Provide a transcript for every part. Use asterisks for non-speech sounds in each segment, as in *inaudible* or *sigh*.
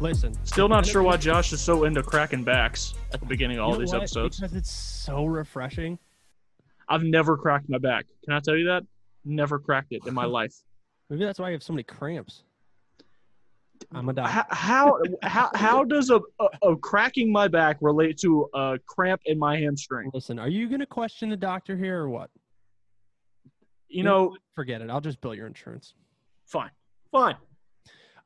Listen. Still not sure why Josh is so into cracking backs at the beginning of all You know these what? episodes. Because it's so refreshing. I've never cracked my back. Can I tell you that? Never cracked it in my *laughs* life. Maybe that's why I have so many cramps. I'm a doctor. How how how, does a, a, a cracking my back relate to a cramp in my hamstring? Listen, are you gonna question the doctor here or what? You know, Forget it. I'll just bill your insurance. fine, fine.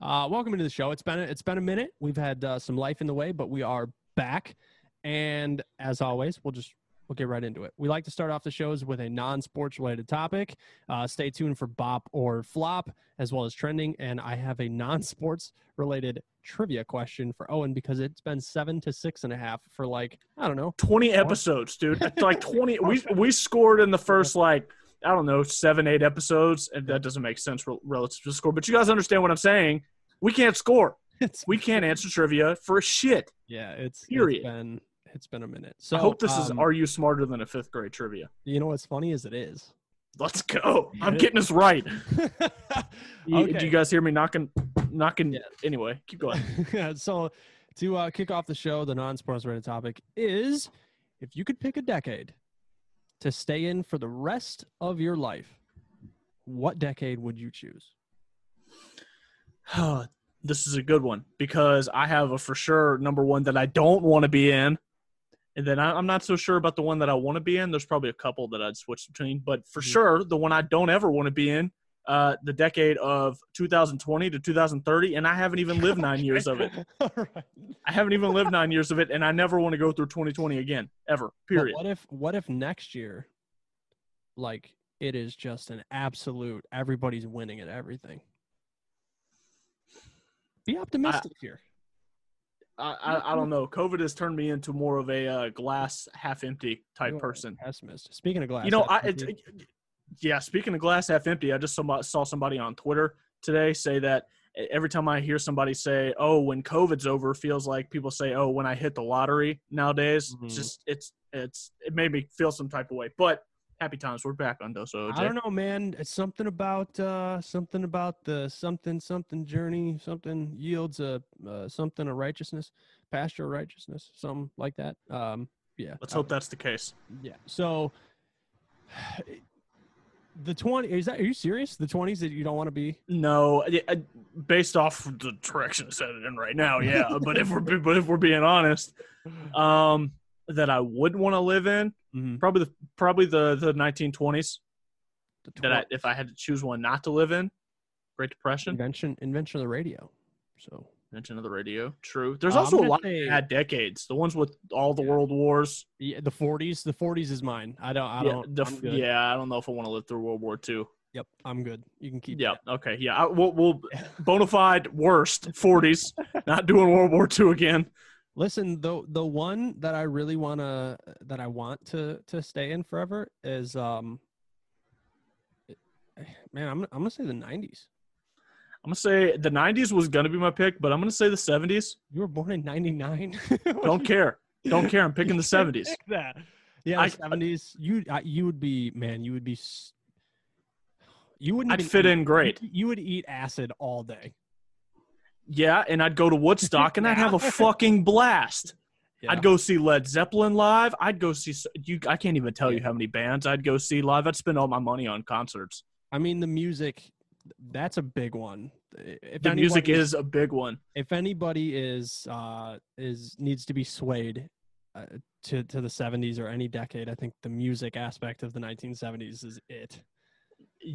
Uh, welcome into the show. It's been a, it's been a minute. We've had uh, some life in the way, but we are back. And as always, we'll just we'll get right into it. We like to start off the shows with a non-sports related topic. Uh, stay tuned for bop or flop, as well as trending. And I have a non-sports related trivia question for Owen because it's been seven to six and a half for like I don't know. 20 episodes, dude. It's like *laughs* 20. We we scored in the first like I don't know seven eight episodes, and that doesn't make sense relative to the score. But you guys understand what I'm saying? We can't score. *laughs* It's We can't answer trivia for shit. yeah. It's Period. It's been it's been a minute. So I hope this is um, Are You Smarter Than a Fifth Grade Trivia? You know what's funny is it is. Let's go. I'm getting this right. *laughs* You- Okay. Do you guys hear me knocking? Knocking. Yeah. Anyway, keep going. yeah, *laughs* so to uh, kick off the show, the non-sports related topic is if you could pick a decade to stay in for the rest of your life, what decade would you choose? this is a good one because I have a for sure number one that I don't want to be in, and then I'm not so sure about the one that I want to be in. There's probably a couple that I'd switch between, but for Mhm. sure the one I don't ever want to be in, uh, the decade of 2020 to 2030, and I haven't even lived nine years of it. *laughs* Right. I haven't even lived nine years of it, and I never want to go through 2020 again, ever. But Period. what if what if next year, like it is just an absolute everybody's winning at everything? Be optimistic here. I, I, I don't know. COVID has turned me into more of a uh, glass half empty type person. Pessimist. Speaking of glass, you know, I it, yeah. Speaking of glass half empty, I just saw, saw somebody on Twitter today say that every time I hear somebody say, "Oh, when COVID's over," feels like people say, "Oh, when I hit the lottery." Nowadays, Mhm. it's just it's it's it made me feel some type of way. But happy times. We're back on Doso. I don't know, man. It's something about uh, something about the something something journey. Something yields a uh, something of righteousness, pasture of righteousness, something like that. Um, yeah. Let's hope that's the case. Yeah. So the twenty is that? Are you serious? The twenties that you don't want to be? No, based off the direction it's headed in right now, yeah. *laughs* but if we're but if we're being honest, um, that I wouldn't want to live in Mhm. probably the probably the the 1920s. The That I, if I had to choose one not to live in, Great Depression, invention invention of the radio. So mention of the radio. True. There's also a lot say- of bad decades. The ones with all the Yeah. world wars. yeah, the forties. The forties is mine. I don't. I yeah, don't. the, I'm f- good. yeah, I don't know if I want to live through World War II. Yep. I'm good. You can keep. Yeah. Okay. Yeah. I, we'll, we'll *laughs* bona fide worst 40s. *laughs* not doing World War II again. Listen, the the one that I really wanna that I want to to stay in forever is um *sighs* man, I'm I'm gonna say the nineties. I'm gonna say the 90s was gonna be my pick, but I'm gonna say the 70s. You were born in ninety nine. *laughs* Don't care. Don't care. I'm picking the 70s. Pick that. Yeah, I- seventies. You I, you would be man. You would be. You wouldn't. I'd fit eat- in great. You, you would eat acid all day. Yeah, and I'd go to Woodstock and I'd have a *laughs* fucking blast. Yeah. I'd go see Led Zeppelin live. I'd go see you. I can't even tell you how many bands I'd go see live. I'd spend all my money on concerts. I mean, the music. That's a big one. If The music is a big one. if anybody is uh is needs to be swayed uh, to to the 70s or any decade i think the music aspect of the 1970s is it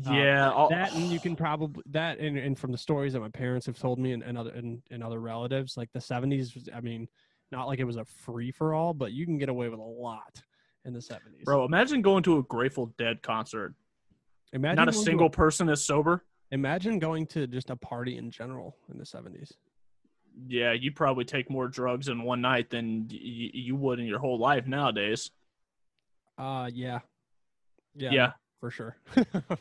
Um, Yeah, I'll- that and you can probably that and, and from the stories that my parents have told me and, and other and, and other relatives like the 70s was- i mean not like it was a free for all but you can get away with a lot in the 70s bro. Imagine going to a Grateful Dead concert. imagine Not a single person is sober. Imagine going to just a party in general in the 70s Yeah, you'd probably take more drugs in one night than y- you would in your whole life nowadays. uh yeah yeah, Yeah. for sure *laughs*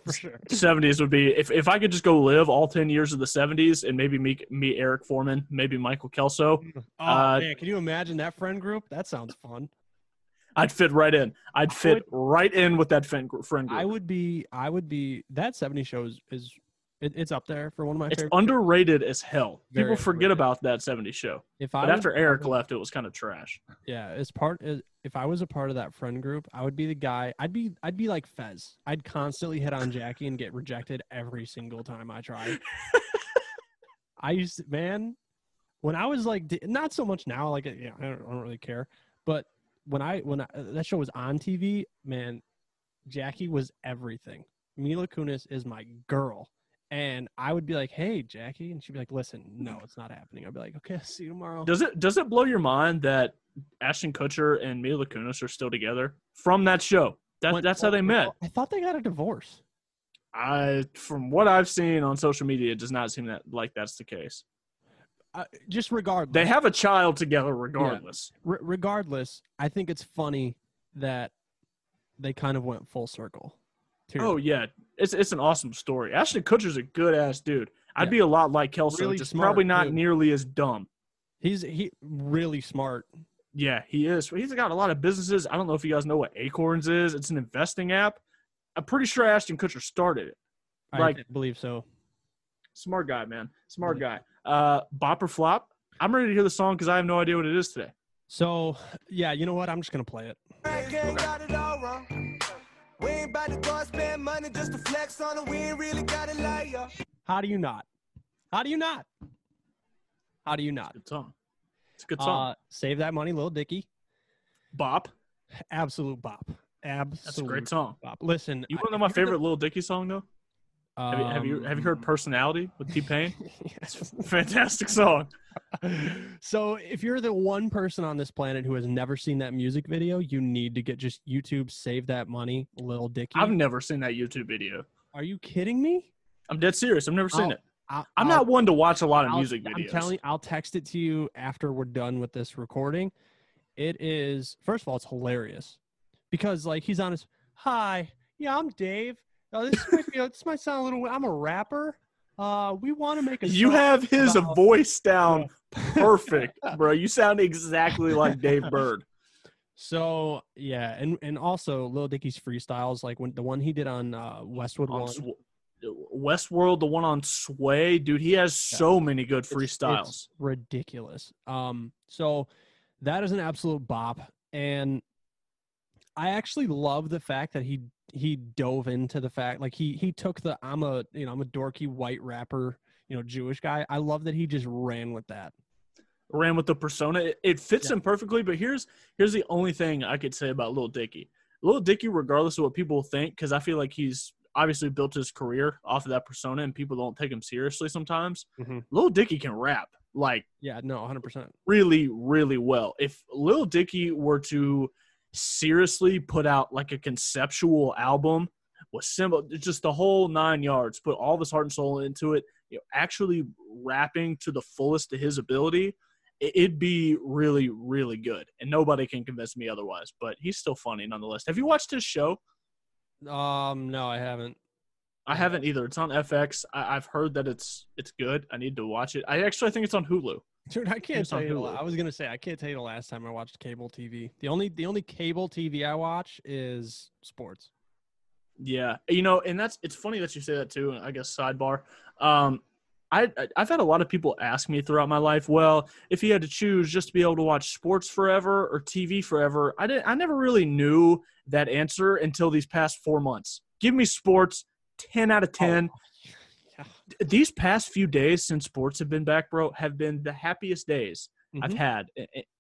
for sure 70s would be if, if I could just go live all 10 years of the 70s and maybe meet, meet Eric Forman, maybe Michael Kelso, Oh Uh, man, can you imagine that friend group? That sounds fun. I'd fit right in. I'd fit right in with that friend group. Friend group. I would be, I would be. That '70 show is, is It, it's up there for one of my It's favorite. underrated as hell. Very People forget underrated. about that 70s show. if I But was after Eric of- left, it was kind of trash. yeah, as part if I was a part of that friend group, I would be the guy. I'd be I'd be like Fez. I'd constantly hit on Jackie and get rejected every single time I tried. *laughs* I used to, man, when I was like not so much now. Like yeah, I don't, I don't really care. But when I when I, that show was on TV, man, Jackie was everything. Mila Kunis is my girl. And I would be like, "Hey, Jackie," and she'd be like, "Listen, no, it's not happening." I'd be like, "Okay, I'll see you tomorrow." Does it does it blow your mind that Ashton Kutcher and Mila Kunis are still together from that show? That, When- that's how they met. I thought they got a divorce. I, from what I've seen on social media, it does not seem that like that's the case. Uh, just regardless, They have a child together, regardless. re- regardless, I think it's funny that they kind of went full circle. To your Oh yeah, it's it's an awesome story. Ashton Kutcher's a good ass dude. I'd Yeah. be a lot like Kelso, Really just smart, probably not too. nearly as dumb. he's he really smart. Yeah, he is. He's got a lot of businesses. I don't know if you guys know what Acorns is. It's an investing app. I'm pretty sure Ashton Kutcher started it. I Like- th- believe so. Smart guy, man. Smart Yeah. guy. Uh, Bop or flop? I'm ready to hear the song because I have no idea what it is today. So yeah, you know what? I'm just gonna play it. Ain't We ain't about to go spend money just to flex on it. We ain't really got it like ya. How do you not? How do you not? How do you not? Good song. It's a good song. Uh, save that money, little Dicky. Bop. Absolute bop. Absolute That's a great song. bop. Listen, You I- want to know my you're the- favorite Little Dicky song though? Have you have you, have you heard Um, "Personality" with T Pain? *laughs* yes. Fantastic song. *laughs* so if you're the one person on this planet who has never seen that music video, you need to get just YouTube save that money, little Dicky. I've never seen that YouTube video. Are you kidding me? I'm dead serious. I've never seen I'll- it. I, I'm not one to watch a lot of I'll- music I'm videos. telling I'll text it to you after we're done with this recording. It is first of all, it's hilarious because like he's on his hi, yeah, I'm Dave. Uh, this might be, this might sound a little. I'm a rapper. Uh, we want to make a. you have his about- voice down *laughs* perfect, bro. You sound exactly like Dave Burd. So yeah, and and also Lil Dicky's freestyles, like when the one he did on uh, Westwood On One, Sw- Westworld, the one on Sway, dude, he has so many good it's- freestyles. it's ridiculous. Um, so that is an absolute bop, and I actually love the fact that he he dove into the fact like he he took the I'm a you know I'm a dorky white rapper you know Jewish guy. I love that he just ran with that. ran with the persona. It, it fits Yeah. him perfectly. But here's here's the only thing I could say about Lil Dicky. Lil Dicky, regardless of what people think, because I feel like he's obviously built his career off of that persona, and people don't take him seriously sometimes. Mhm. Lil Dicky can rap like Yeah, no, 100. percent really, really well. If Lil Dicky were to seriously put out like a conceptual album with symbol, just the whole nine yards, put all of his heart and soul into it, you know, actually rapping to the fullest of his ability, it- it'd be really, really good. And nobody can convince me otherwise. But he's still funny nonetheless. Have you watched his show? Um, no, I haven't. I haven't either. It's on FX. I, I've heard that it's it's good. I need to watch it. I actually think it's on Hulu. Dude, I can't tell you. the. I was gonna say I can't tell you the last time I watched cable TV. The only the only cable TV I watch is sports. Yeah, you know, and that's it's funny that you say that too. I guess sidebar. Um, I I've had a lot of people ask me throughout my life. Well, if you had to choose just to be able to watch sports forever or TV forever, I didn't. I never really knew that answer until these past four months. Give me sports, ten out of ten. Yeah. These past few days since sports have been back, bro, have been the happiest days I've Mhm. had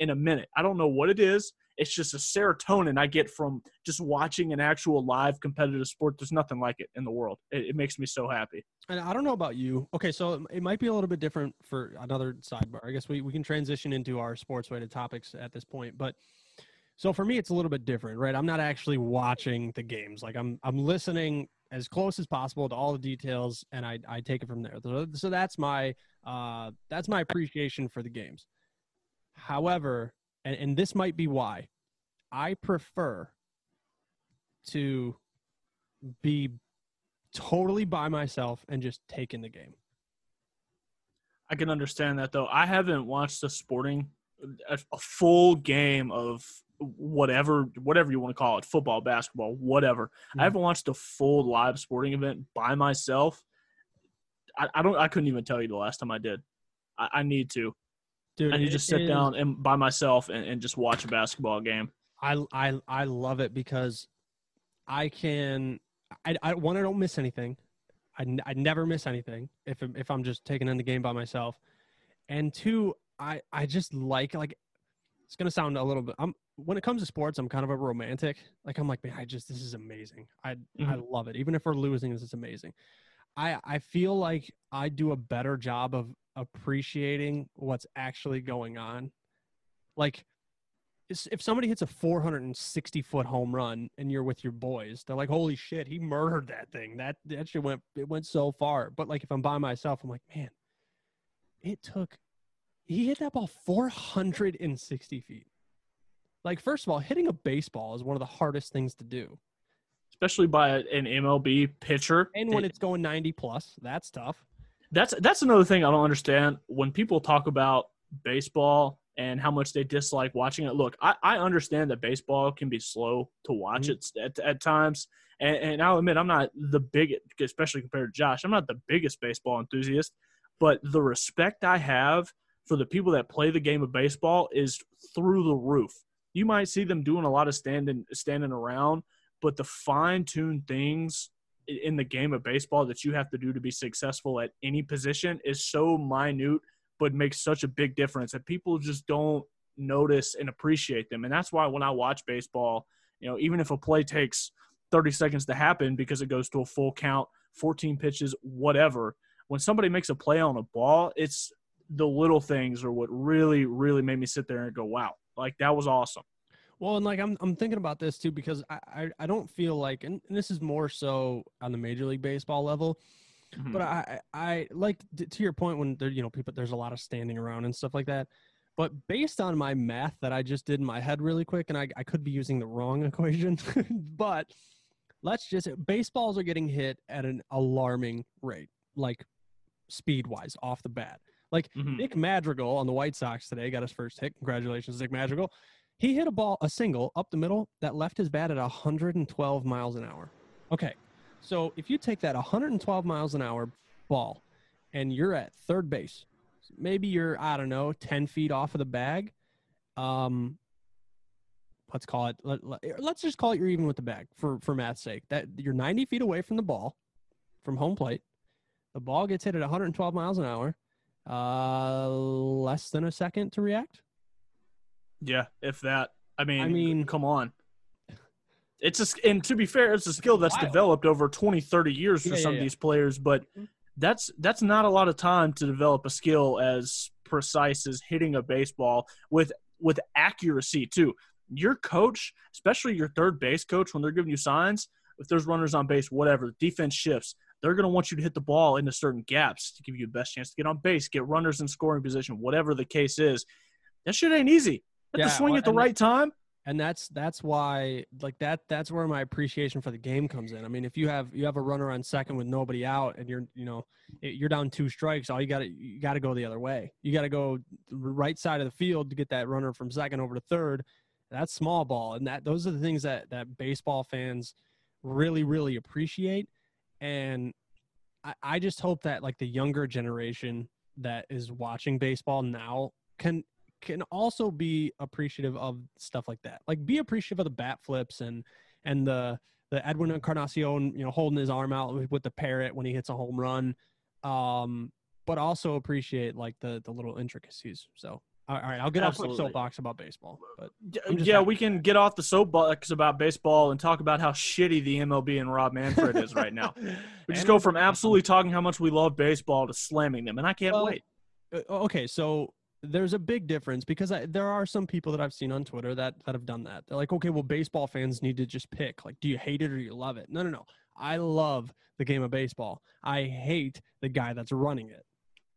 in a minute. I don't know what it is. It's just a serotonin I get from just watching an actual live competitive sport. There's nothing like it in the world. It, it makes me so happy. And I don't know about you. Okay, so it- it might be a little bit different for another sidebar. I guess we, we can transition into our sports related topics at this point. But so for me, it's a little bit different, right? I'm not actually watching the games. Like I'm I'm listening as close as possible to all the details, and I I take it from there. So, so that's my uh that's my appreciation for the games. However, and, and this might be why I prefer to be totally by myself and just take in the game. I can understand that though. I haven't watched a sporting a, a full game of whatever whatever you want to call it, football, basketball, whatever. Mhm. I haven't watched a full live sporting event by myself I, I don't. I couldn't even tell you the last time I did. I, I need to. Dude, I need to just sit is- down and by myself and, and just watch a basketball game. I I I love it because I can I I one I don't miss anything. I, n- I never miss anything if if I'm just taking in the game by myself. And two, I I just like like it's gonna sound a little bit. I'm when it comes to sports, I'm kind of a romantic. Like I'm like, man, I just this is amazing. I I mm-hmm. love it. Even if we're losing, this is amazing. I I feel like I do a better job of appreciating what's actually going on. Like if somebody hits a 460 foot home run and you're with your boys, they're like, "Holy shit, he murdered that thing! That that shit went it went so far." But like if I'm by myself, I'm like, "Man, it took he hit that ball 460 feet." Like first of all, hitting a baseball is one of the hardest things to do, especially by an MLB pitcher. and when It- it's going 90 plus, that's tough. that's that's another thing I don't understand when people talk about baseball and how much they dislike watching it. Look, I, I understand that baseball can be slow to watch Mhm. it at, at times, and, and I'll admit I'm not the biggest, especially compared to Josh. I'm not the biggest baseball enthusiast, but the respect I have for the people that play the game of baseball is through the roof. You might see them doing a lot of standing standing around, but the fine tuned things in the game of baseball that you have to do to be successful at any position is so minute but makes such a big difference that people just don't notice and appreciate them and that's why when i watch baseball you know even if a play takes 30 seconds to happen because it goes to a full count 14 pitches whatever when somebody makes a play on a ball it's the little things are what really really made me sit there and go wow like that was awesome Well, and like I'm I'm thinking about this too because I I, I don't feel like and, and this is more so on the Major League Baseball level, Mhm. but I I I- like to your point when there you know people there's a lot of standing around and stuff like that. But based on my math that I just did in my head really quick, and I, I could be using the wrong *laughs* equation, but let's just baseballs are getting hit at an alarming rate, like speed wise off the bat. Like Mhm. Nick Madrigal on the White Sox today got his first hit. Congratulations, Nick Madrigal. He hit a ball, a single up the middle that left his bat at 112 miles an hour. Okay, so if you take that 112 miles an hour ball and you're at third base, maybe you're I don't know 10 feet off of the bag. Um, let's call it. Let, let's just call it you're even with the bag for for math's sake. That you're 90 feet away from the ball, from home plate. The ball gets hit at 112 miles an hour. Uh, less than a second to react. Yeah, if that. I mean, I mean- come on. It's a, and to be fair, it's a skill that's Wild. developed over 20, 30 years for Yeah, some yeah, of yeah. these players, but Mhm. that's that's not a lot of time to develop a skill as precise as hitting a baseball with with accuracy too. Your coach, especially your third base coach, when they're giving you signs, if there's runners on base, whatever, defense shifts, they're going to want you to hit the ball into certain gaps to give you the best chance to get on base, get runners in scoring position, whatever the case is. That shit ain't easy. You have Yeah, to swing well, at the right time. and that's that's why like that that's where my appreciation for the game comes in i mean if you have you have a runner on second with nobody out and you're you know you're down two strikes all you got to you got to go the other way you got to go right side of the field to get that runner from second over to third that's small ball and that those are the things that that baseball fans really really appreciate and i, I just hope that like the younger generation that is watching baseball now can can also be appreciative of stuff like that. Like be appreciative of the bat flips and and the the Edwin Encarnacion, you know, holding his arm out with, the parrot when he hits a home run. Um, but also appreciate like the the little intricacies. So all right, I'll get off my soapbox about baseball. But Yeah, I'm just yeah, happy. we can get off the soapbox about baseball and talk about how shitty the MLB and Rob Manfred is right now. *laughs* We just go from absolutely talking how much we love baseball to slamming them, and I can't Well, wait. Uh, okay, so there's a big difference because I, there are some people that I've seen on Twitter that that have done that. They're like, okay, well, baseball fans need to just pick. Like, do you hate it or you love it? No, no, no. I love the game of baseball. I hate the guy that's running it.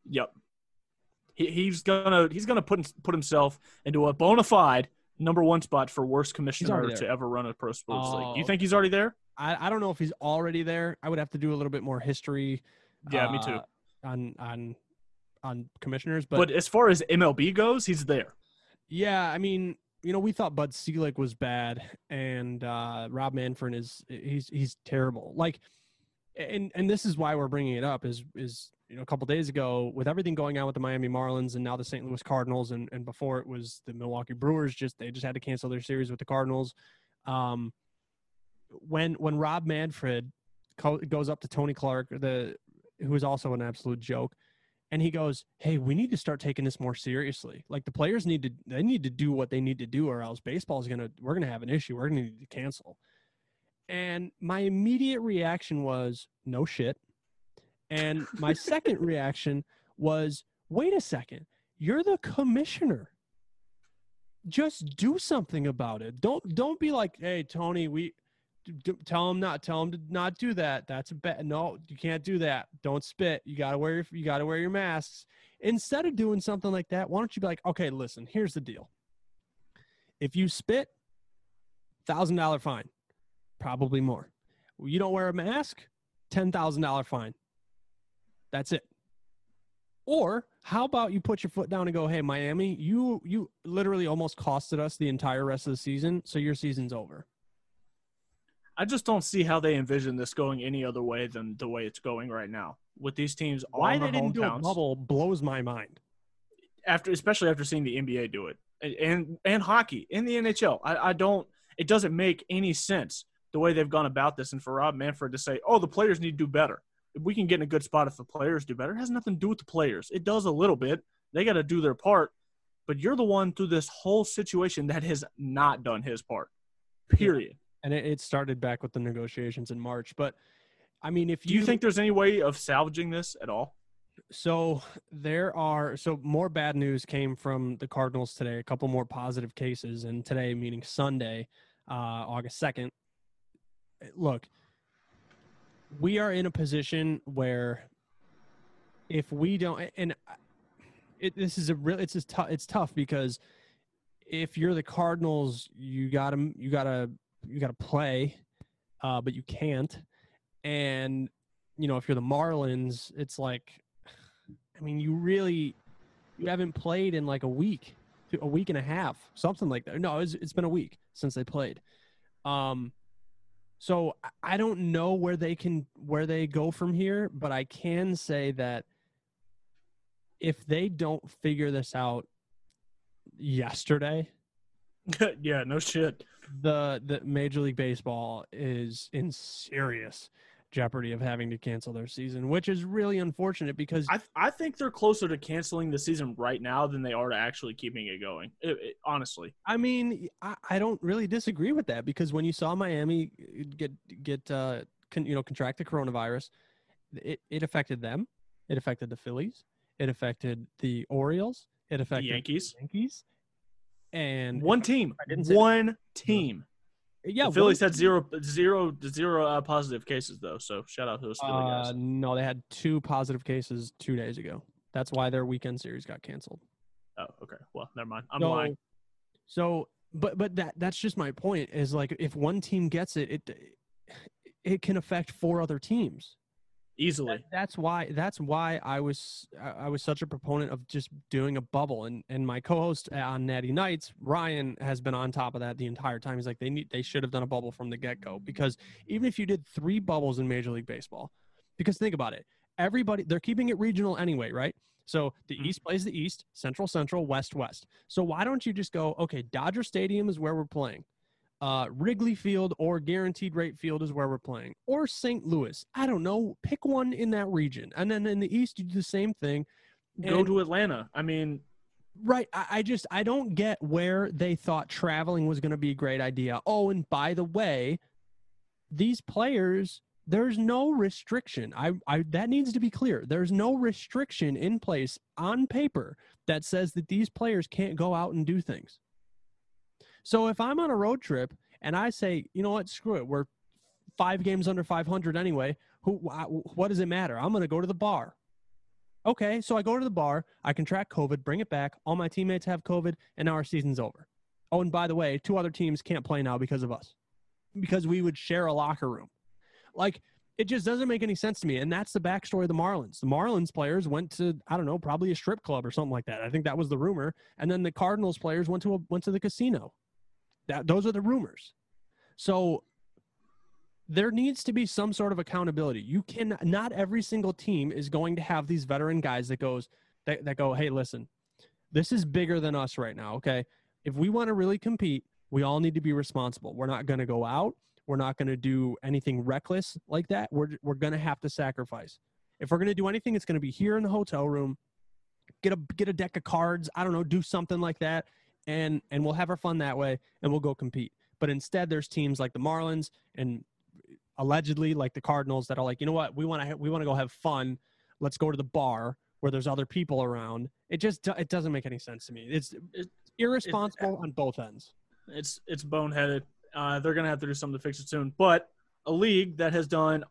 Yep. He, he's gonna he's gonna put put himself into a bona fide number one spot for worst commissioner to ever run a pro sports league. You Oh. think he's already there? I, I don't know if he's already there. I would have to do a little bit more history. Yeah, me too. uh, On on on commissioners, but, But, as far as MLB goes, he's there. Yeah, I mean, you know, we thought Bud Selig was bad, and uh, Rob Manfred is he's he's terrible. Like, and and this is why we're bringing it up is is you know a couple days ago with everything going on with the Miami Marlins and now the St. Louis Cardinals and and before it was the Milwaukee Brewers just they just had to cancel their series with the Cardinals. Um, when when Rob Manfred co- goes up to Tony Clark, the who is also an absolute joke, and he goes, "Hey, we need to start taking this more seriously. Like the players need to they need to do what they need to do, or else baseball is gonna we're gonna have an issue. We're gonna need to cancel." And my immediate reaction was, "No shit." And my second *laughs* reaction was, "Wait a second, you're the commissioner." Just do something about it. Don't don't be like, "Hey, Tony, we d- tell him not tell him to not do that. That's a bad no you can't do that. Don't spit. You gotta wear your you gotta wear your masks instead of doing something like that why don't you be like okay listen here's the deal. If you spit thousand dollar fine. Probably more. You don't wear a mask ten thousand dollar fine that's it or how about you put your foot down and go hey miami you you literally almost costed us the entire rest of the season so your season's over I just don't see how they envision this going any other way than the way it's going right now with these teams. all why in they didn't do a bubble blows my mind after, especially after seeing the NBA do it and and, hockey in the NHL. I, I don't. It doesn't make any sense the way they've gone about this. And for Rob Manfred to say, "Oh, the players need to do better," we can get in a good spot if the players do better, it has nothing to do with the players. It does a little bit. They got to do their part. But you're the one through this whole situation that has not done his part. Period. and it, it started back with the negotiations in march but i mean if you, Do you think there's any way of salvaging this at all? so there are so more bad news came from the cardinals today a couple more positive cases and today meaning sunday uh august 2nd look we are in a position where if we don't and it, this is a real it's just tough it's tough because if you're the cardinals you gotta you gotta you gotta play uh but you can't. And you know if you're the marlins it's like i mean you really you haven't played in like a week a week and a half something like that. No it's, it's been a week since they played. Um so I- don't know where they can where they go from here but i can say that if they don't figure this out yesterday *laughs* yeah, no shit. the the Major League Baseball is in serious jeopardy of having to cancel their season, which is really unfortunate because I I think they're closer to canceling the season right now than they are to actually keeping it going. It- it- honestly, I mean I, I don't really disagree with that because when you saw Miami get get uh con, you know contract the coronavirus, it it affected them, it affected the Phillies, it affected the Orioles, it the affected Yankees, the Yankees, and one team, I didn't say- one team. Yeah, the Phillies had zero zero zero uh, positive cases though, so shout out to those Philly Uh, guys. no, they had two positive cases two days ago. That's why their weekend series got canceled. Oh, okay. Well, never mind. I'm so, lying. So, but but that that's just my point. Is like if one team gets it, it it can affect four other teams. Easily. That- that's why that's why I was I was such a proponent of just doing a bubble. And and my co-host on Natty Nights, Ryan, has been on top of that the entire time. He's like they need they should have done a bubble from the get go because even if you did three bubbles in Major League Baseball, because think about it, everybody they're keeping it regional anyway, right? So the Mhm. East plays the East, Central Central, West West. So why don't you just go okay? Dodger Stadium is where we're playing uh, Wrigley Field or Guaranteed Rate Field is where we're playing, or St. Louis. I don't know. Pick one in that region, and then in the East you do the same thing. Go and- to Atlanta. I mean, Right. I, I just I don't get where they thought traveling was going to be a great idea. Oh, and by the way, these players, there's no restriction. I, I that needs to be clear. There's no restriction in place on paper that says that these players can't go out and do things. So if I'm on a road trip and I say, you know what, screw it, we're five games under 500 anyway. Who? What does it matter? I'm going to go to the bar. Okay, so I go to the bar, I contract COVID, bring it back. All my teammates have COVID, and now our season's over. Oh, and by the way, two other teams can't play now because of us, because we would share a locker room. Like, it just doesn't make any sense to me. And that's the backstory of the Marlins. The Marlins players went to, I don't know, probably a strip club or something like that. I think that was the rumor. And then the Cardinals players went to a, went to the casino. That those are the rumors. So there needs to be some sort of accountability. You can not every single team is going to have these veteran guys that goes that, that go, hey, listen, this is bigger than us right now. Okay. If we want to really compete, we all need to be responsible. We're not going to go out. We're not going to do anything reckless like that. We're, we're going to have to sacrifice. If we're going to do anything, it's going to be here in the hotel room. Get a get a deck of cards. I don't know, do something like that, and and we'll have our fun that way, and we'll go compete. But instead, there's teams like the Marlins and allegedly like the Cardinals that are like, you know what, we want to we want to go have fun. Let's go to the bar where there's other people around. It just do- it doesn't make any sense to me. It's, it's irresponsible on both ends. It's it's boneheaded. Uh, they're gonna have to do something to fix it soon. But a league that has done,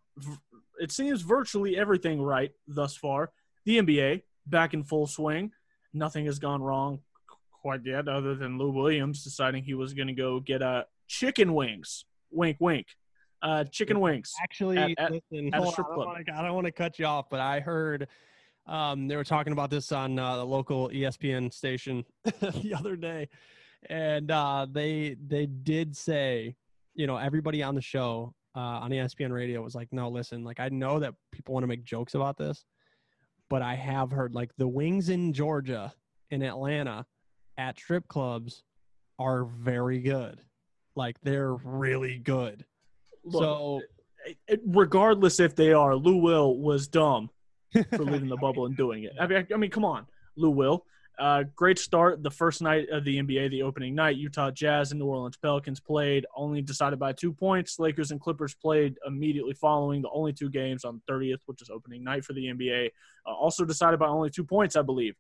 it seems virtually everything right thus far. The NBA back in full swing. Nothing has gone wrong quite yet, other than Lou Williams deciding he was gonna go get uh, chicken wings. Wink, wink. Uh, chicken wings. Actually, At- at- listen, at a on, I don't wanna- I don't want to cut you off, but I heard um, they were talking about this on uh, the local ESPN station *laughs* the other day, and uh, they they did say, you know, everybody on the show uh, on ESPN radio was like, no, listen, like I know that people want to make jokes about this, but I have heard like the wings in Georgia, in Atlanta, at strip clubs are very good, like they're really good. Look, so regardless if they are, Lou Will was dumb for leaving the *laughs* bubble and doing it. I mean, I mean, come on, Lou Will. Uh, great start the first night of the NBA, the opening night. Utah Jazz and New Orleans Pelicans played, only decided by two points. Lakers and Clippers played immediately following the only two games on 30th, which is opening night for the NBA. Uh, also decided by only two points, I believe.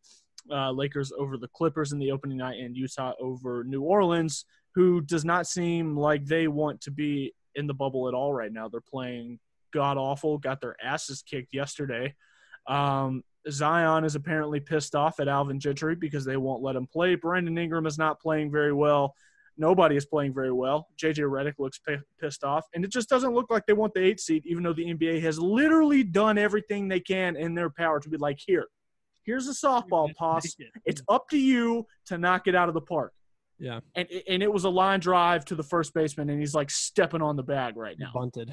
Uh, Lakers over the Clippers in the opening night, and Utah over New Orleans, who does not seem like they want to be in the bubble at all right now. They're playing god awful, got their asses kicked yesterday. Um, Zion is apparently pissed off at Alvin Gentry because they won't let him play. Brandon Ingram is not playing very well. Nobody is playing very well. JJ Redick looks p- pissed off, and it just doesn't look like they want the eight seed, even though the NBA has literally done everything they can in their power to be like, here, here's a softball toss. It's up to you to knock it out of the park. Yeah. And and it was a line drive to the first baseman, and he's like stepping on the bag right now. bunted.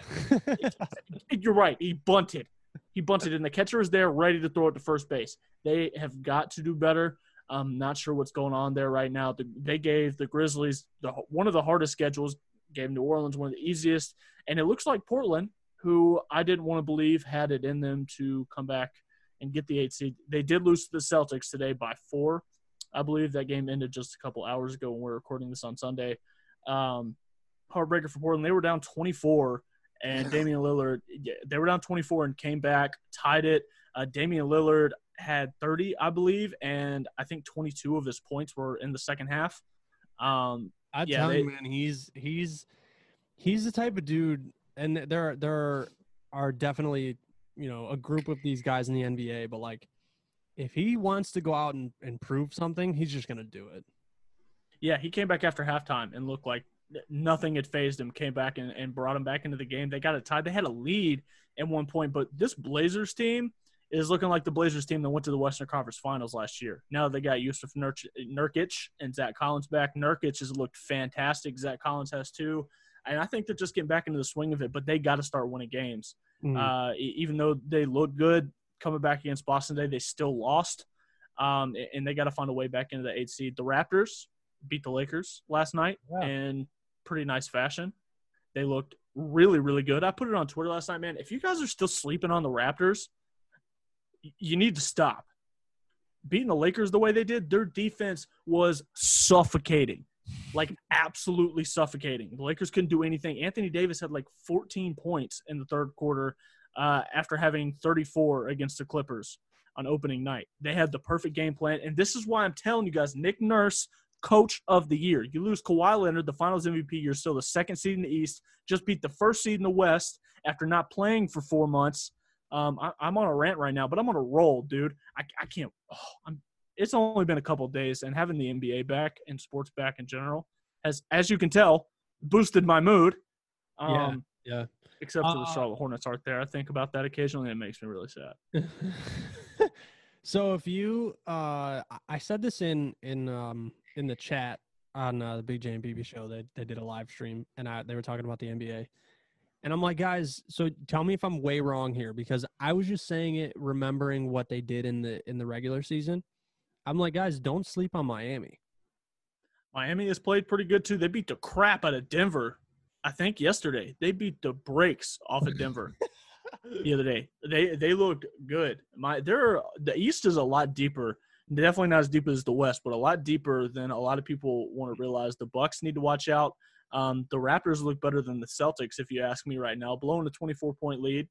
*laughs* You're right. He bunted. He bunted, and the catcher is there ready to throw it to first base. They have got to do better. I'm not sure what's going on there right now. The, they gave the Grizzlies the, one of the hardest schedules, gave New Orleans one of the easiest, and it looks like Portland, who I didn't want to believe had it in them to come back and get the eight seed. They did lose to the Celtics today by four. I believe that game ended just a couple hours ago when we're recording this on Sunday. Um, heartbreaker for Portland. They were down 24, and Damian Lillard, yeah, they were down 24 and came back, tied it. Uh, Damian Lillard had 30, I believe, and I think 22 of his points were in the second half. Um, I Yeah, tell they- you, man, he's he's he's the type of dude, and there there are definitely you know a group of these guys in the NBA, but like if he wants to go out and, and prove something, he's just gonna do it. Yeah, he came back after halftime and looked like nothing had fazed him. Came back and, and brought him back into the game. They got it tied. They had a lead at one point, but this Blazers team is looking like the Blazers team that went to the Western Conference Finals last year. Now they got Jusuf Nurk- Nurkic and Zach Collins back. Nurkic has looked fantastic. Zach Collins has too. And I think they're just getting back into the swing of it, but they got to start winning games. Mm. Uh, even though they looked good coming back against Boston today, they still lost. Um, and they got to find a way back into the eight seed. The Raptors beat the Lakers last night Yeah. in pretty nice fashion. They looked really, really good. I put it on Twitter last night, man. If you guys are still sleeping on the Raptors, you need to stop. Beating the Lakers the way they did, their defense was suffocating. Like absolutely suffocating. The Lakers couldn't do anything. Anthony Davis had like 14 points in the third quarter uh, after having 34 against the Clippers on opening night. They had the perfect game plan, and this is why I'm telling you guys, Nick Nurse, coach of the year. You lose Kawhi Leonard, the Finals MVP. You're still the second seed in the East. Just beat the first seed in the West after not playing for four months. Um, I, I'm on a rant right now, but I'm on a roll, dude. I, I can't. Oh, I'm. It's only been a couple days, and having the NBA back and sports back in general has, as you can tell, boosted my mood. Um, Yeah, yeah. Except for the Uh, Charlotte Hornets aren't there. I think about that occasionally. and It makes me really sad. *laughs* so if you uh I- i said this in in um in the chat on uh, the big j and bb show they, they did a live stream and I, they were talking about the nba And I'm like, guys, so tell me if I'm way wrong here because I was just saying it remembering what they did in the in the regular season. I'm like, guys, don't sleep on Miami. Miami has played pretty good too. They beat the crap out of Denver. I think yesterday they beat the brakes off of Denver *laughs* the other day. They they looked good. My they're the East is a lot deeper. Definitely not as deep as the West, but a lot deeper than a lot of people want to realize. The Bucks need to watch out. Um, the Raptors look better than the Celtics, if you ask me right now. Blowing a 24 point lead,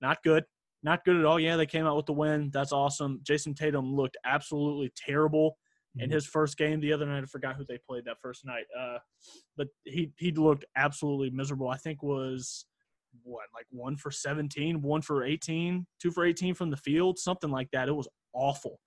not good. Not good at all. Yeah, they came out with the win. That's awesome. Jayson Tatum looked absolutely terrible in Mhm. his first game the other night. I forgot who they played that first night. Uh, but he he looked absolutely miserable. I think was what like one for 17, one for 18, two for 18 from the field, something like that. It was awful.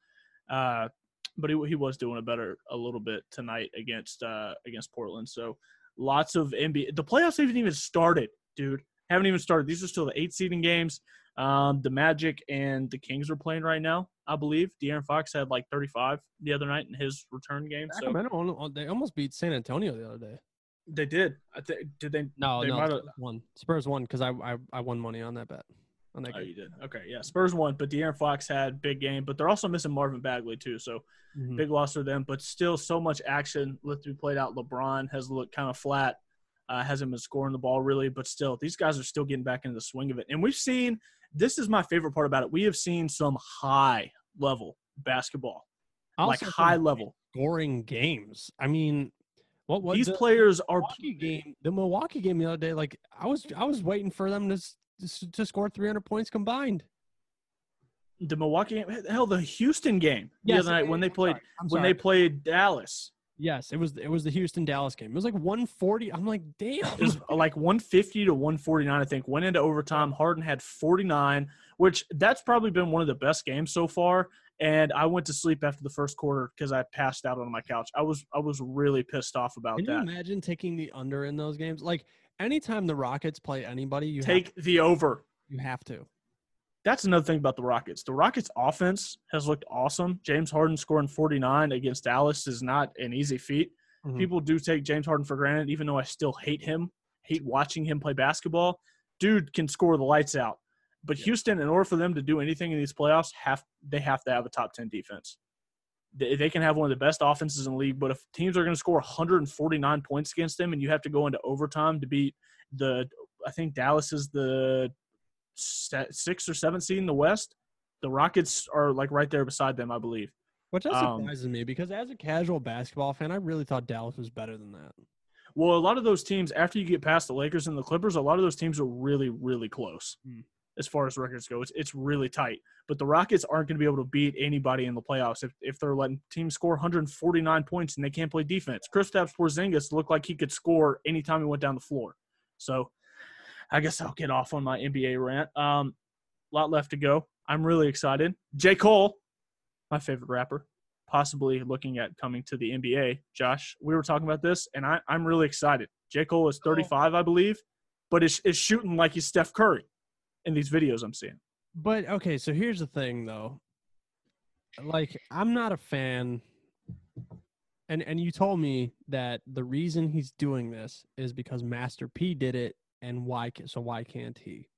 Uh, but he, he was doing a better a little bit tonight against uh, against Portland. So lots of NBA. The playoffs haven't even started, dude. Haven't even started. These are still the eight seeding games. Um, the Magic and the Kings are playing right now, I believe. De'Aaron Fox had like 35 the other night in his return game. So Sacramento, al- they almost beat San Antonio the other day. they did. I think did they? No, they no, One. Spurs won. Because I, I I won money on that bet. On that Oh, game. you did. Okay, yeah. Spurs won, but De'Aaron Fox had big game, but they're also missing Marvin Bagley too. So Mhm. big loss for them, but still so much action left to be played out. LeBron has looked kind of flat, uh, hasn't been scoring the ball really, but still, these guys are still getting back into the swing of it. And we've seen this is my favorite part about it. We have seen some high level basketball, like high level. scoring games. I mean, what was These the players are Milwaukee game? The Milwaukee game the other day, like I was I was waiting for them to to, to score 300 points combined. the Milwaukee hell the Houston game the Yes, other night when eh, they played when they played Dallas. Yes, it was it was the Houston Dallas game. It was like 140. I'm like, damn. It was uh, like 150 to 149, I think. Went into overtime. Harden had 49, which that's probably been one of the best games so far. And I went to sleep after the first quarter because I passed out on my couch. I was I was really pissed off about that. Can you imagine taking the under in those games? Like anytime the Rockets play anybody, you Take the over. you have to. That's another thing about the Rockets. The Rockets offense has looked awesome. James Harden scoring 49 against Dallas is not an easy feat. Mhm. People do take James Harden for granted, even though I still hate him, hate watching him play basketball. Dude can score the lights out. But Houston, in order for them to do anything in these playoffs, have they have to have a top ten defense. They, they can have one of the best offenses in the league, but if teams are going to score 149 points against them, and you have to go into overtime to beat the, I think Dallas is the sixth or seventh seed in the West. The Rockets are like right there beside them, I believe. Which that Um, surprises me because as a casual basketball fan, I really thought Dallas was better than that. Well, a lot of those teams, after you get past the Lakers and the Clippers, a lot of those teams are really, really close Hmm. as far as records go. It's, it's really tight. But the Rockets aren't going to be able to beat anybody in the playoffs if, if they're letting teams score 149 points and they can't play defense. Kristaps Porzingis looked like he could score anytime he went down the floor. So I guess I'll get off on my NBA rant. Um, a lot left to go. I'm really excited. J. Cole, my favorite rapper, possibly looking at coming to the NBA. Josh, we were talking about this, and I, I'm really excited. J. Cole is 35, I believe, but is, is shooting like he's Steph Curry in these videos I'm seeing. But okay, so here's the thing though. Like I'm not a fan and and you told me that the reason he's doing this is because Master P did it and why ca- so why can't he?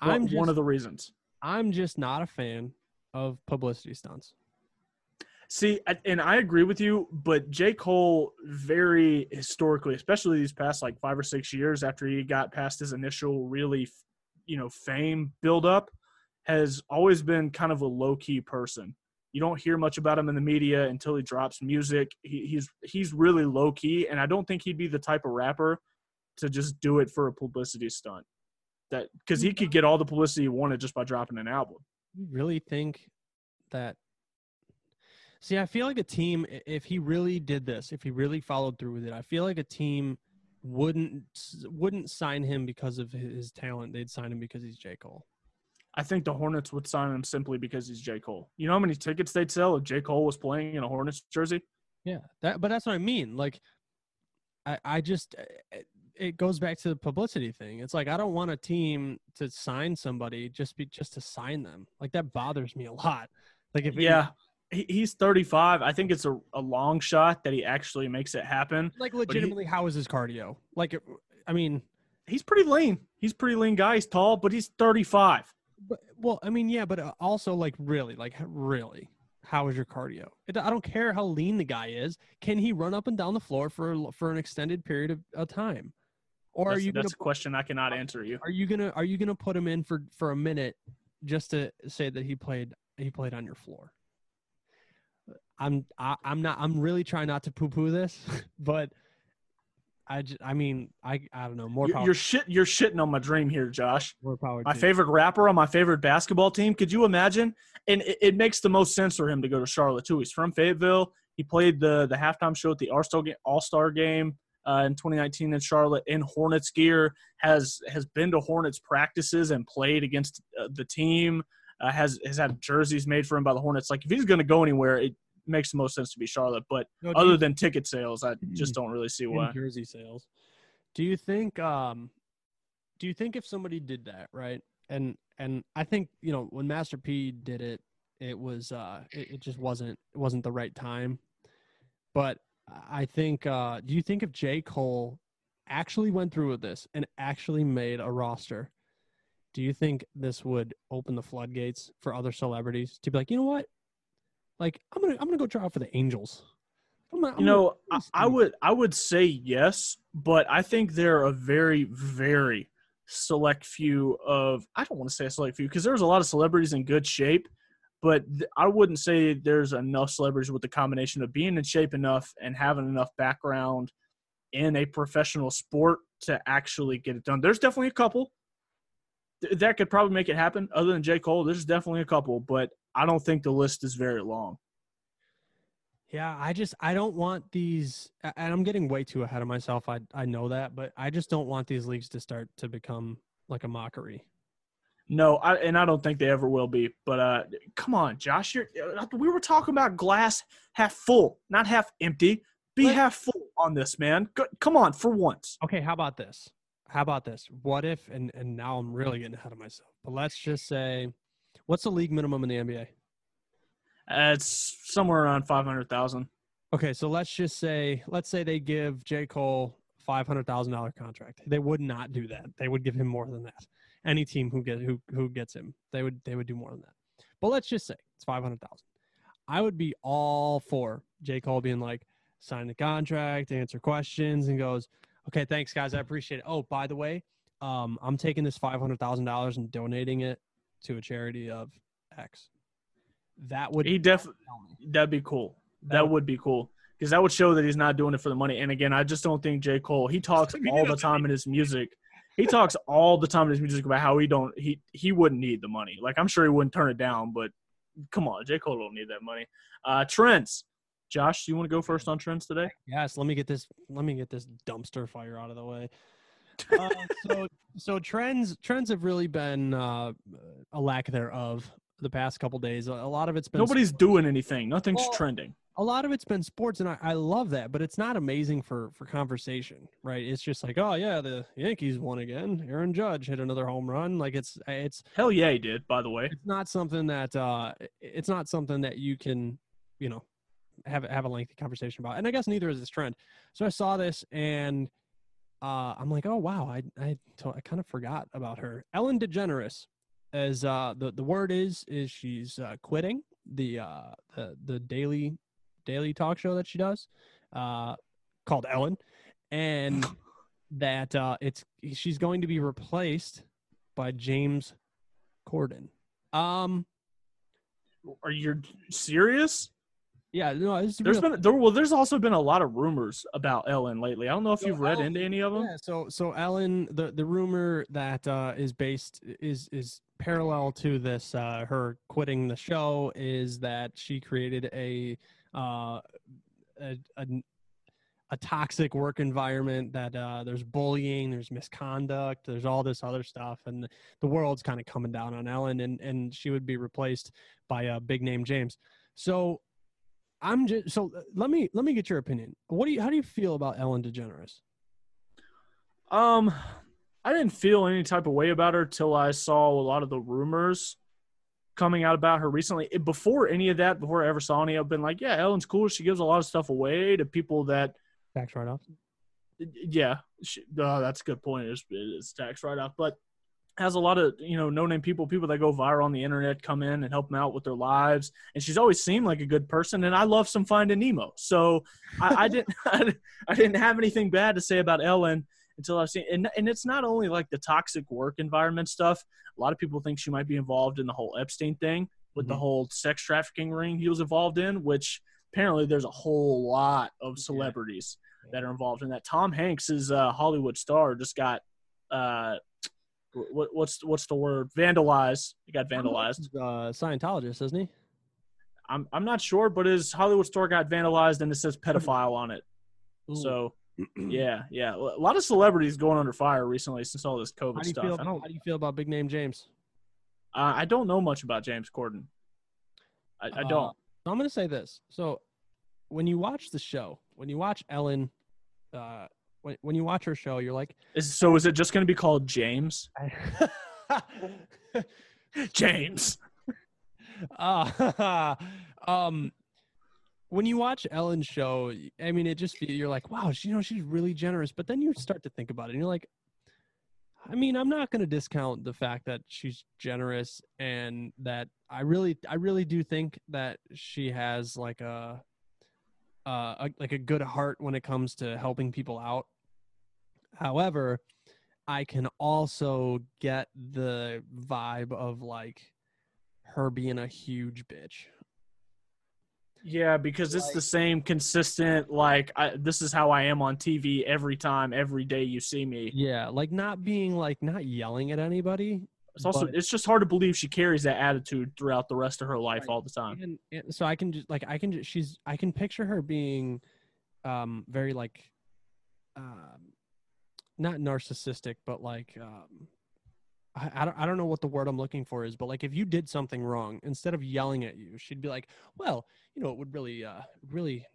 I'm I'm just, one of the reasons. I'm just not a fan of publicity stunts. See, and I agree with you, but J. Cole, very historically, especially these past like five or six years after he got past his initial really, you know, fame build up, has always been kind of a low key person. You don't hear much about him in the media until he drops music. He, he's he's really low key, and I don't think he'd be the type of rapper to just do it for a publicity stunt. That because he could get all the publicity he wanted just by dropping an album. You really think that See, I feel like a team if he really did this, if he really followed through with it, I feel like a team wouldn't wouldn't sign him because of his talent. They'd sign him because he's J. Cole. I think the Hornets would sign him simply because he's J. Cole. You know how many tickets they'd sell if J. Cole was playing in a Hornets jersey? Yeah, that but that's what I mean. Like, I I just uh, it- goes back to the publicity thing. It's like I don't want a team to sign somebody just be just to sign them. Like that bothers me a lot. Like if Yeah. He, he's 35. I think it's a, a long shot that he actually makes it happen. like legitimately, how is his cardio? Like, it- I mean, he's pretty lean. He's pretty lean guy. He's tall, but he's 35. But well, I mean, yeah, but uh, also like really, like really, how is your cardio? I don't care how lean the guy is. Can he run up and down the floor for for an extended period of, of time? Or That's, are you gonna a question I cannot answer you. are you gonna are you gonna put him in for for a minute just to say that he played he played on your floor? I'm I, I'm not I'm really trying not to poo poo this, *laughs* but I just, I mean I I don't know more You're, you're shit. You're shitting on my dream here, Josh. more power. My you. favorite rapper on my favorite basketball team. Could you imagine? And it, it makes the most sense for him to go to Charlotte too. He's from Fayetteville. He played the the halftime show at the All Star game, All Star game uh, in 2019 in Charlotte in Hornets gear. Has has been to Hornets practices and played against uh, the team. Uh, has has had jerseys made for him by the Hornets. Like if he's going to go anywhere, it makes the most sense to be Charlotte. But No, other you- than ticket sales, I just don't really see why. jersey sales. Do you think um do you think if somebody did that, right? And and I think, you know, when Master P did it, it was uh it, it just wasn't it wasn't the right time. But I think uh do you think if J. Cole actually went through with this and actually made a roster, do you think this would open the floodgates for other celebrities to be like, you know what? Like I'm gonna I'm gonna go try out for the Angels. I'm gonna, I'm You know, I, I would I would say yes, but I think there are a very very select few of I don't want to say a select few because there's a lot of celebrities in good shape, but I wouldn't say there's enough celebrities with the combination of being in shape enough and having enough background in a professional sport to actually get it done. There's definitely a couple th- that could probably make it happen. Other than J Cole, there's definitely a couple, but I don't think the list is very long. Yeah, I just I don't want these and I'm getting way too ahead of myself. I I know that, but I just don't want these leagues to start to become like a mockery. No, I, and I don't think they ever will be. But uh, come on, Josh, you're, uh, we were talking about glass half full, not half empty. Be Let- half full on this, man. Go, come on, for once. Okay, how about this? How about this? What if and and now I'm really getting ahead of myself. But let's just say what's the league minimum in the NBA? Uh, it's somewhere around five hundred thousand. Okay, so let's just say let's say they give J. Cole five hundred thousand dollar contract. They would not do that. They would give him more than that. Any team who get who who gets him, they would they would do more than that. But let's just say it's five hundred thousand. I would be all for J. Cole being like, sign the contract, answer questions, and goes, okay, thanks guys, I appreciate it. Oh, by the way, um, I'm taking this five hundred thousand dollars and donating it to a charity of X. That would He def tell me. that'd be cool. That That would- be cool because that would show that he's not doing it for the money. And again, I just don't think J Cole. He talks *laughs* all the time in his music. He talks all the time in his music about how he don't he he wouldn't need the money. Like I'm sure he wouldn't turn it down, but come on, J Cole don't need that money. Uh, trends. Josh, do you want to go first on trends today? Yes, let me get this. Let me get this dumpster fire out of the way. *laughs* Uh, so, so trends trends have really been uh, a lack thereof the past couple days. A lot of it's been Nobody's doing anything. Nothing's Well, trending. a lot of it's been sports, and I, I love that. But it's not amazing for for conversation, right? It's just like, oh yeah, the Yankees won again. Aaron Judge hit another home run. Like it's it's Hell yeah, he did. By the way, it's not something that uh it's not something that you can you know have have a lengthy conversation about and i guess neither is this trend so i saw this and uh i'm like oh wow i i, I kind of forgot about her ellen degeneres as uh the the word is is she's uh quitting the uh the the daily daily talk show that she does uh called ellen and *laughs* that uh it's she's going to be replaced by james corden um are you serious? Yeah no it's There's real. been there well, there's also been a lot of rumors about Ellen lately. I don't know if So you've read Ellen- into any of them. Yeah, so so Ellen, the the rumor that uh, is based is is parallel to this. Uh, her quitting the show is that she created a uh, a, a a toxic work environment. That uh, there's bullying, there's misconduct, there's all this other stuff, and the world's kind of coming down on Ellen, and and she would be replaced by a big name James. So. I'm just so uh, let me let me get your opinion. What do you how do you feel about Ellen DeGeneres? Um, I didn't feel any type of way about her till I saw a lot of the rumors coming out about her recently. It- before any of that, before I ever saw any, I've been like, yeah, Ellen's cool. She gives a lot of stuff away to people that Tax write off. yeah, she, uh, that's a good point. It's, it's tax write off, but has a lot of you know no name people, people that go viral on the internet, come in and help them out with their lives. And she's always seemed like a good person. And I love some Finding Nemo, so I, *laughs* I didn't I didn't have anything bad to say about Ellen until I've seen. And and it's not only like the toxic work environment stuff. A lot of people think she might be involved in the whole Epstein thing with the Mhm. whole sex trafficking ring he was involved in, which apparently there's a whole lot of Yeah. celebrities that are involved in that. Tom Hanks is a Hollywood star just got uh what, what's what's the word vandalized he got vandalized Uh, Scientologist, isn't he? I'm I'm not sure but his Hollywood store got vandalized and it says pedophile on it Ooh. so *clears throat* yeah yeah a lot of celebrities going under fire recently since all this COVID do you stuff feel? I don't How do you feel about big name James? uh, I don't know much about James Corden I, I Uh, don't So I'm going to say this. So when you watch the show, when you watch Ellen, uh, when, when you watch her show, you're like, is, so is it just going to be called James *laughs* James *laughs* uh, *laughs* um, when you watch Ellen's show, I mean, it just be you're like, wow, she, you know, she's really generous. But then you start to think about it, and you're like, I mean, I'm not going to discount the fact that she's generous and that I really, I really do think that she has like a, uh, a like a good heart when it comes to helping people out. However, I can also get the vibe of like her being a huge bitch. Yeah, because it's the same consistent. Like I, this is how I am on TV every time, every day you see me. Yeah, like not being like not yelling at anybody. It's also it's just hard to believe she carries that attitude throughout the rest of her life Right. all the time. and, and so I can just like I can just she's I can picture her being um very like um not narcissistic but like um I, I don't I don't know what the word I'm looking for is but like if you did something wrong instead of yelling at you she'd be like well you know it would really uh really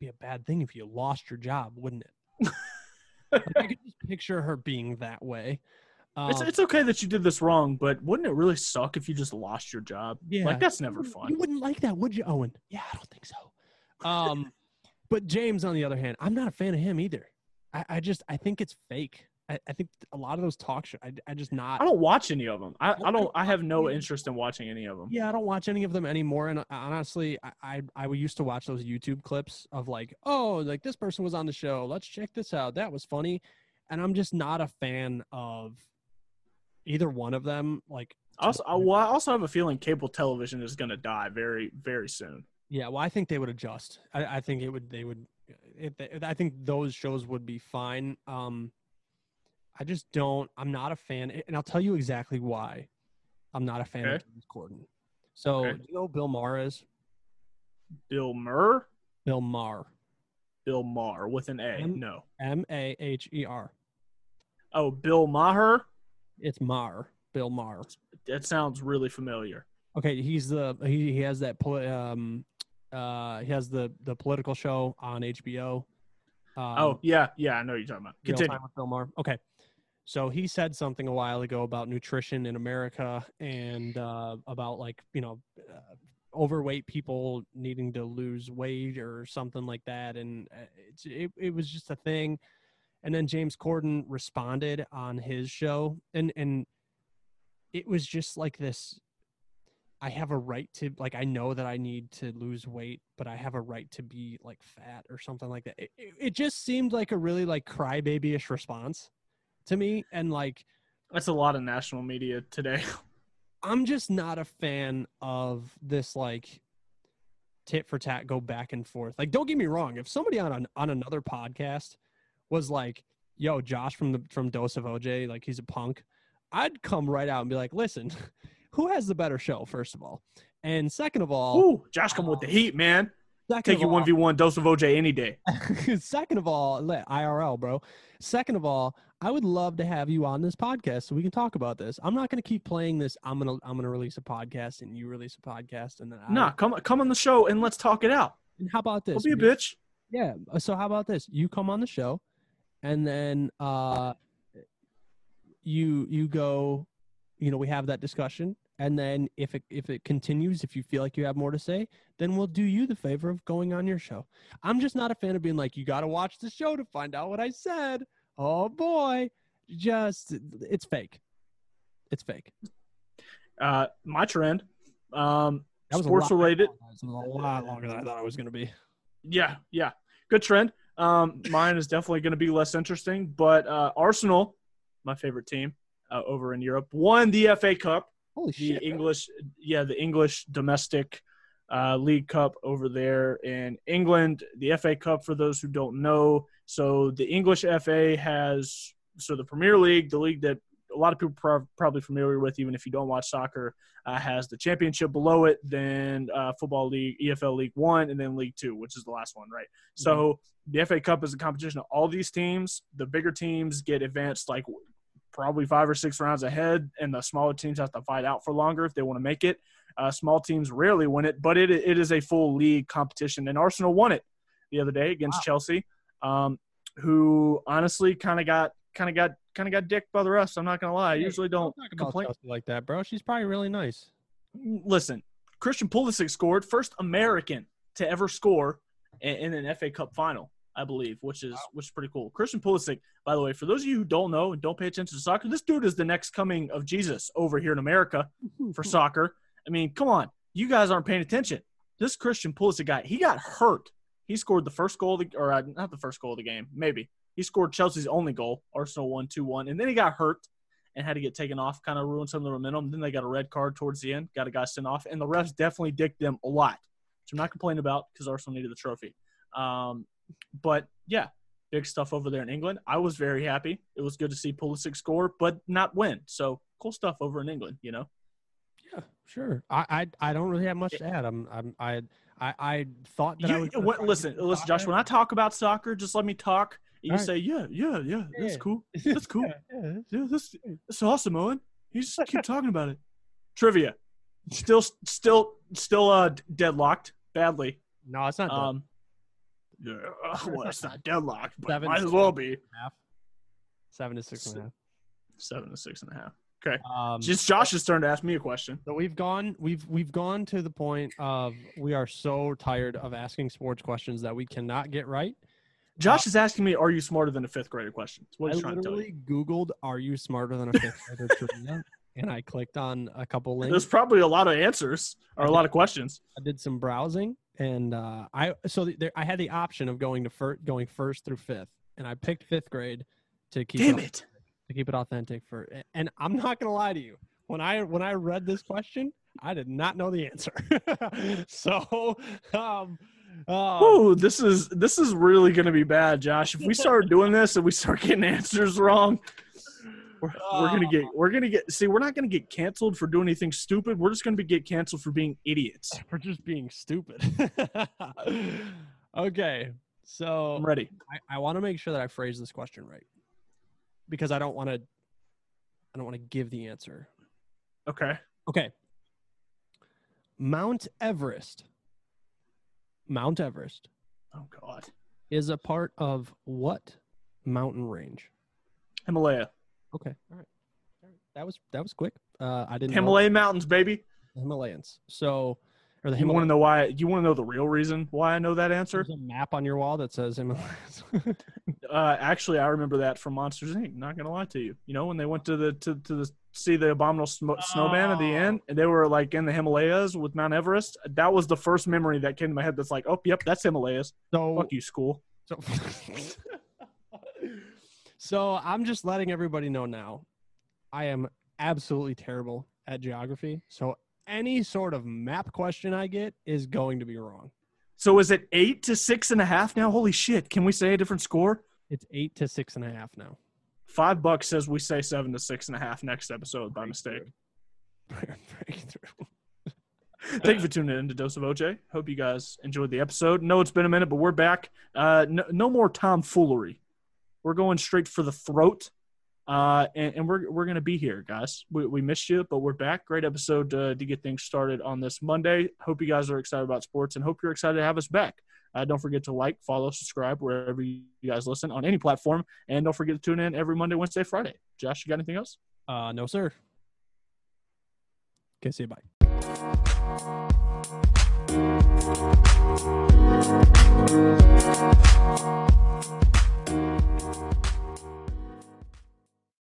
be a bad thing if you lost your job wouldn't it Like, I could just picture her being that way um, It's it's okay that you did this wrong, but wouldn't it really suck if you just lost your job? Yeah. Like that's never fun. You wouldn't like that, would you, Owen? Yeah, I don't think so. Um, but James, on the other hand, I'm not a fan of him either. I, I just I think it's fake. I, I think a lot of those talk shows, I, I just not. I don't watch any of them. I, I don't. I have no interest in watching any of them. Yeah, I don't watch any of them anymore. And uh, honestly, I, I I used to watch those YouTube clips of like, oh, like this person was on the show. Let's check this out. That was funny. And I'm just not a fan of either one of them. Like, Also, I, well, I also have a feeling cable television is going to die very, very soon. Yeah, well, I think they would adjust. I, I think it would. They would. I think those shows would be fine. Um, I just don't. I'm not a fan, and I'll tell you exactly why. I'm not a fan of Okay. James Corden. So, Okay. do you know Bill Maher is? Bill Murr, Bill Maher, Bill Maher with an A. M- no. M A H E R. Oh, Bill Maher. It's Maher. Bill Maher. That sounds really familiar. Okay, he's the he, he has that play, um uh he has the the political show on HBO. Um, oh, yeah, yeah. I know what you're talking about. Continue. With Bill Maher. Okay. So he said something a while ago about nutrition in America and uh, about like you know uh, overweight people needing to lose weight or something like that, and uh, it's, it it was just a thing. And then James Corden responded on his show, and and it was just like this. I have a right to like I know that I need to lose weight, but I have a right to be like fat or something like that. It, it, it just seemed like a really like crybaby-ish response to me, and like That's a lot of national media today. *laughs* I'm just not a fan of this like tit for tat go back and forth. Like, don't get me wrong. If somebody on an, on another podcast was like, "Yo, Josh from the from Dose of OJ, like he's a punk," I'd come right out and be like, "Listen, who has the better show? First of all, and second of all, Ooh, Josh come with the heat, man. Take you one v one dose of OJ any day. *laughs* Second of all, IRL, bro. Second of all, I would love to have you on this podcast so we can talk about this. I'm not going to keep playing this. I'm gonna I'm gonna release a podcast and you release a podcast and then I, Nah, come come on the show and let's talk it out. And how about this? Don't be a bitch. Yeah. uh, So how about this? You come on the show, and then uh, you you go, you know, we have that discussion, And then if it if it continues, if you feel like you have more to say, then we'll do you the favor of going on your show. I'm just not a fan of being like, you got to watch the show to find out what I said. Oh boy, just it's fake. It's fake. Uh, my trend, um, That was sports a lot, related. That was a lot longer than I thought it was going to be. Yeah, yeah, good trend. Um, mine is definitely going to be less interesting, but uh, Arsenal, my favorite team uh, over in Europe, won the FA Cup, Holy the shit! English, yeah, the English domestic uh, League Cup over there in England. The FA Cup, for those who don't know, so the English FA has so the Premier League, the league that a lot of people are probably familiar with, even if you don't watch soccer, uh, has the championship below it, then uh, football league, EFL League One, and then League Two, which is the last one, right? So the FA Cup is a competition of all these teams. The bigger teams get advanced like probably five or six rounds ahead, and the smaller teams have to fight out for longer if they want to make it. Uh, small teams rarely win it, but it it is a full league competition, and Arsenal won it the other day against Wow. Chelsea, um, who honestly kind of got kind of got kind of got dicked by the rest. I'm not gonna lie. I usually don't complain. Like that, bro. She's probably really nice. Listen, Christian Pulisic scored first American to ever score in, in an FA Cup final, I believe, which is which is pretty cool. Christian Pulisic, by the way, for those of you who don't know and don't pay attention to soccer, this dude is the next coming of Jesus over here in America *laughs* for soccer. I mean, come on, you guys aren't paying attention. This Christian Pulisic guy, he got hurt. He scored the first goal, of the, or uh, not the first goal of the game, maybe. He scored Chelsea's only goal. Arsenal won 2 1. And then he got hurt and had to get taken off, kind of ruined some of the momentum. Then they got a red card towards the end, got a guy sent off. And the refs definitely dicked them a lot, which I'm not complaining about because Arsenal needed the trophy. Um, but yeah, big stuff over there in England. I was very happy. It was good to see Pulisic score, but not win. So cool stuff over in England, you know? Yeah, sure. I, I I don't really have much to add. I'm I'm I I, I thought that I You, was. what, listen, listen. Josh. When I talk about soccer, just let me talk. You right. say, yeah, yeah, yeah, that's cool. *laughs* That's cool. Yeah, Yeah, that's, that's awesome, Owen. You just keep talking about it. Trivia. Still, still, still uh, deadlocked badly. No, it's not. Um, yeah, *laughs* well, it's not deadlocked, but Seven might as well be. half. Seven to six and a half. Seven to six and a half. Okay. Um, just Josh's turn to ask me a question. So we've gone we've we've gone to the point of we are so tired of asking sports questions that we cannot get right. Josh is asking me, "Are you smarter than a fifth grader?" Question. What I he's trying to tell you. literally Googled "Are you smarter than a fifth grader?" *laughs* trivia, and I clicked on a couple links. There's probably a lot of answers or a lot of questions. I did some browsing, and uh, I so there, I had the option of going to fir- going first through fifth, and I picked fifth grade to keep Damn it, to keep it authentic for. And I'm not gonna lie to you, when I when I read this question, I did not know the answer. *laughs* so, um, uh, Ooh, this is this is really gonna be bad, Josh. If we start doing this and we start getting answers wrong, we're, we're gonna get oh. we're gonna get see we're not gonna get canceled for doing anything stupid. We're just gonna be get canceled for being idiots. *laughs* for just being stupid. *laughs* okay, so I'm ready. I, I want to make sure that I phrase this question right because I don't want to. I don't want to give the answer. Okay. Okay. Mount Everest. Mount Everest Oh God. is a part of what mountain range? Himalaya. Okay. All right. All right. That was that was quick. Uh, I didn't know Himalayan mountains, baby. the Himalayans. So, or the You want to know why? You want to know the real reason why I know that answer? There's a map on your wall that says Himalayas. *laughs* Uh, actually, I remember that from Monsters Inc. Not gonna lie to you. You know when they went to the to, to the see the abominable sm- snowman at the Oh. end, and they were like in the Himalayas with Mount Everest. That was the first memory that came to my head. That's like, oh, yep, that's Himalayas. so, Fuck you, school. so, *laughs* *laughs* so I'm just letting everybody know now. I am absolutely terrible at geography. So any sort of map question I get is going to be wrong. So is it eight to six and a half now? Holy shit! Can we say a different score? It's eight to six and a half now. Five bucks says we say seven to six and a half next episode by mistake. Breakthrough. Thank you for tuning in to Dose of OJ. Hope you guys enjoyed the episode. No, it's been a minute, but we're back. Uh, no, no more tomfoolery. We're going straight for the throat. Uh, and, and, we're we're gonna be here, guys. We, we missed you, but we're back. Great episode uh, to get things started on this Monday. Hope you guys are excited about sports, and hope you're excited to have us back. Uh, don't forget to like, follow, subscribe wherever you guys listen on any platform, and don't forget to tune in every Monday, Wednesday, Friday. Josh, you got anything else? Uh, no, sir. Okay, see you. Bye.